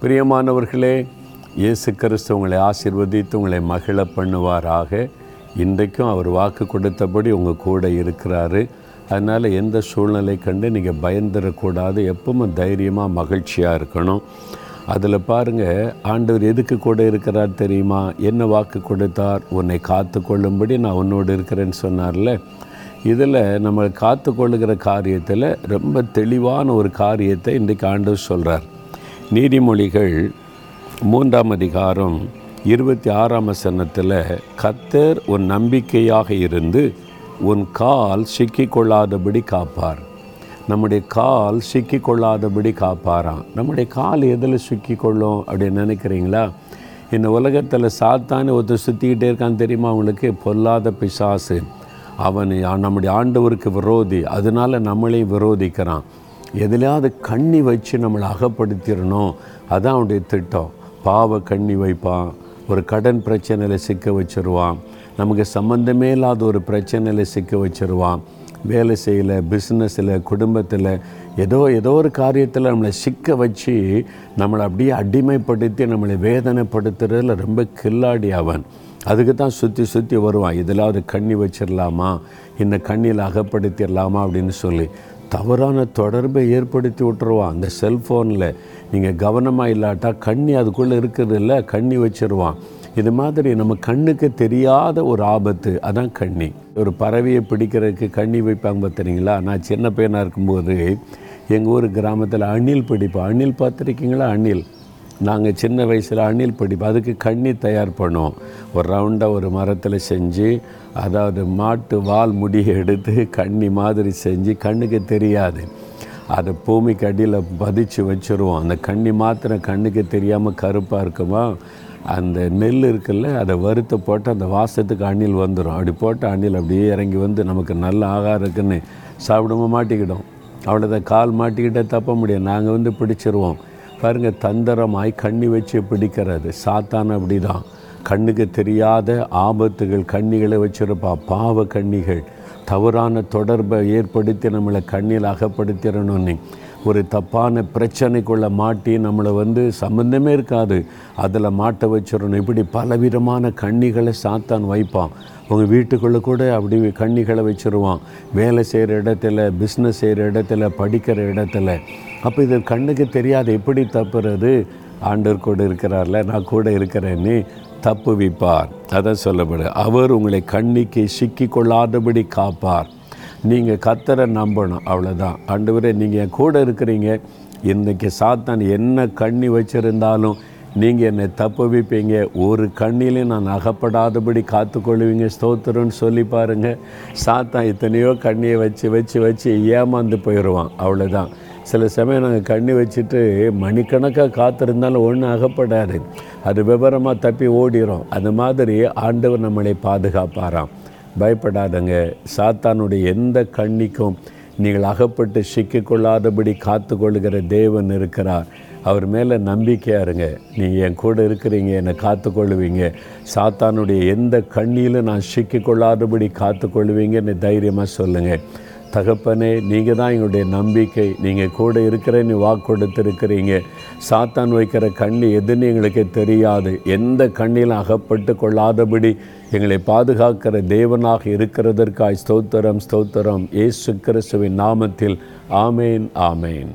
பிரியமானவர்களே இயேசு கிறிஸ்து உங்களை ஆசிர்வதித்து உங்களை மகிழ பண்ணுவாராக. இன்றைக்கும் அவர் வாக்கு கொடுத்தபடி உங்கள் கூட இருக்கிறாரு. அதனால் எந்த சூழ்நிலை கண்டு நீங்கள் பயந்துடக்கூடாது எப்பவும் தைரியமாக மகிழ்ச்சியாக இருக்கணும். அதில் பாருங்கள் ஆண்டவர் எதுக்கு கூட இருக்கிறார் தெரியுமா? என்ன வாக்கு கொடுத்தார்? உன்னை காத்து கொள்ளும்படி நான் உன்னோடு இருக்கிறேன்னு சொன்னார்ல. இதில் நம்ம காத்து கொள்ளுகிற காரியத்தில் ரொம்ப தெளிவான ஒரு காரியத்தை இன்றைக்கு ஆண்டவர் சொல்கிறார் நீதிமொழிகள் மூன்றாம் அதிகாரம் இருபத்தி ஆறாம் வசனத்தில் கத்தர் உன் நம்பிக்கையாக இருந்து உன் கால் சிக்கிக்கொள்ளாதபடி காப்பார். நம்முடைய கால் சிக்கிக்கொள்ளாதபடி காப்பாராம். நம்முடைய கால் எதில் சிக்கிக்கொள்ளும் அப்படின்னு நினைக்கிறீங்களா? இந்த உலகத்தில் சாத்தானே ஒருத்தர் சுற்றிக்கிட்டே இருக்கான்னு தெரியுமா அவங்களுக்கு பொல்லாத பிசாசு. அவன் நம்முடைய ஆண்டவருக்கு விரோதி. அதனால் நம்மளையும் விரோதிக்கிறான். எதுலையாவது கண்ணி வச்சு நம்மளை அகப்படுத்திடணும். அதான் அவனுடைய திட்டம். பாவ கண்ணி வைப்பான். ஒரு கடன் பிரச்சனையில் சிக்க வச்சிருவான். நமக்கு சம்மந்தமே இல்லாத ஒரு பிரச்சனையில் சிக்க வச்சிருவான். வேலை செய்யல பிஸ்னஸில் குடும்பத்தில் ஏதோ ஏதோ ஒரு காரியத்தில் நம்மளை சிக்க வச்சு நம்மளை அப்படியே அடிமைப்படுத்தி நம்மளை வேதனைப்படுத்துறதுல ரொம்ப கில்லாடி அவன். அதுக்கு தான் சுற்றி சுற்றி வருவான். இதிலாவது கண்ணி வச்சிடலாமா இந்த கண்ணியில் அகப்படுத்திடலாமா அப்படின்னு சொல்லி. தவறான தொடர்பை ஏற்படுத்தி விட்டுருவான் அந்த செல்ஃபோனில் நீங்கள் கவனமாக இல்லாட்டா கண்ணி அதுக்குள்ளே இருக்கிறது இல்லை கண்ணி வச்சுருவான் இது மாதிரி நம்ம கண்ணுக்கு தெரியாத ஒரு ஆபத்து அதான் கண்ணி. ஒரு பறவையை பிடிக்கிறதுக்கு கண்ணி வைப்பாங்க பார்த்துறீங்களா நான் சின்ன பையனாக இருக்கும்போது எங்கள் ஊர் கிராமத்தில் அணில் பிடிப்போம். அணில் பார்த்துருக்கீங்களா? அணில். நாங்கள் சின்ன வயசில் அணில் பிடிப்போம் அதுக்கு கண்ணி தயார் பண்ணுவோம் ஒரு ரவுண்டாக ஒரு மரத்தில் செஞ்சு அதாவது மாட்டு வால் முடியை எடுத்து கண்ணி மாதிரி செஞ்சு கண்ணுக்கு தெரியாது. அதை பூமிக்கு அடியில் பதிச்சு வச்சுருவோம். அந்த கண்ணி மாத்திரம் கண்ணுக்கு தெரியாமல் கருப்பாக இருக்குமா? அந்த நெல் இருக்குல்ல அதை வறுத்து போட்டு அந்த வாசத்துக்கு அணில் வந்துடும் அப்படி போட்டு அணில் அப்படியே இறங்கி வந்து நமக்கு நல்ல ஆகாரம் இருக்குன்னு சாப்பிடாம மாட்டிக்கிடும் அவ்வளோதான் கால் மாட்டிக்கிட்டே தப்ப முடியும் நாங்கள் வந்து பிடிச்சிருவோம். பாருங்கள் தந்திரமாய் கண்ணி வச்சு பிடிக்கிறது. சாத்தான அப்படி தான் கண்ணுக்கு தெரியாத ஆபத்துகள் கண்ணிகளை வச்சுருப்பா. பாவ கண்ணிகள். தவறான தொடர்பை ஏற்படுத்தி நம்மளை கண்ணில் அகப்படுத்திடணும்னு ஒரு தப்பான பிரச்சனைக்குள்ளே மாட்டி நம்மளை வந்து சம்மந்தமே இருக்காது. அதில் மாட்ட வச்சிடணும். இப்படி பலவிதமான கண்ணிகளை சாத்தான் வைப்பான். உங்கள் வீட்டுக்குள்ளே கூட அப்படி கண்ணிகளை வச்சுருவான். வேலை செய்கிற இடத்துல பிஸ்னஸ் செய்கிற இடத்துல படிக்கிற இடத்துல. அப்போ இது கண்ணுக்கு தெரியாது. எப்படி தப்புறது? ஆண்டர் கூட இருக்கிறார்ல நான் கூட இருக்கிறேன்னு தப்பு வைப்பார் சொல்லப்படு அவர் உங்களை கண்ணிக்கு சிக்கி கொள்ளாதபடி காப்பார். நீங்கள் கத்தரை நம்பணும் அவ்வளோதான் ஆண்டவரே நீங்கள் என் கூட இருக்கிறீங்க. இன்றைக்கி சாத்தான் என்ன கண்ணி வச்சுருந்தாலும் நீங்கள் என்னை தப்பு வைப்பீங்க ஒரு கண்ணிலையும் நான் அகப்படாதபடி காத்துக்கொள்வீங்க ஸ்தோத்திரம்னு சொல்லி பாருங்கள் சாத்தான் எத்தனையோ கண்ணியை வச்சு வச்சு வச்சு ஏமாந்து போயிடுவான் அவ்வளோதான் சில சமயம் நாங்கள் கண்ணி வச்சுட்டு மணிக்கணக்காக காத்திருந்தாலும் ஒன்றும் அகப்படாது. அது விவரமாக தப்பி ஓடிடும் அது மாதிரி ஆண்டவர் நம்மளை பாதுகாப்பாராம். பயப்படாதங்க. சாத்தானுடைய எந்த கண்ணிக்கும் நீங்கள் அகப்பட்டு சிக்கிக்கொள்ளாதபடி காத்து கொள்கிற தேவன் இருக்கிறார். அவர் மேலே நம்பிக்கையாக இருங்க. நீங்கள் என் கூட இருக்கிறீங்க என்னை காத்துக்கொள்வீங்க சாத்தானுடைய எந்த கண்ணியிலும் நான் சிக்கிக்கொள்ளாதபடி காத்துக்கொள்வீங்கன்னு தைரியமாக சொல்லுங்கள் தகப்பனே நீங்கள் தான் எங்களுடைய நம்பிக்கை. நீங்கள் கூட இருக்கிறேன்னு வாக்கு கொடுத்துருக்கிறீங்க. சாத்தான் வைக்கிற கண்ணி எதுன்னு எங்களுக்கு தெரியாது. எந்த கண்ணிலும் அகப்பட்டு கொள்ளாதபடி எங்களை பாதுகாக்கிற தேவனாக இருக்கிறதற்காய் ஸ்தோத்திரம் ஸ்தோத்திரம். ஏசு கிறிஸ்துவின் நாமத்தில். ஆமேன் ஆமேன்.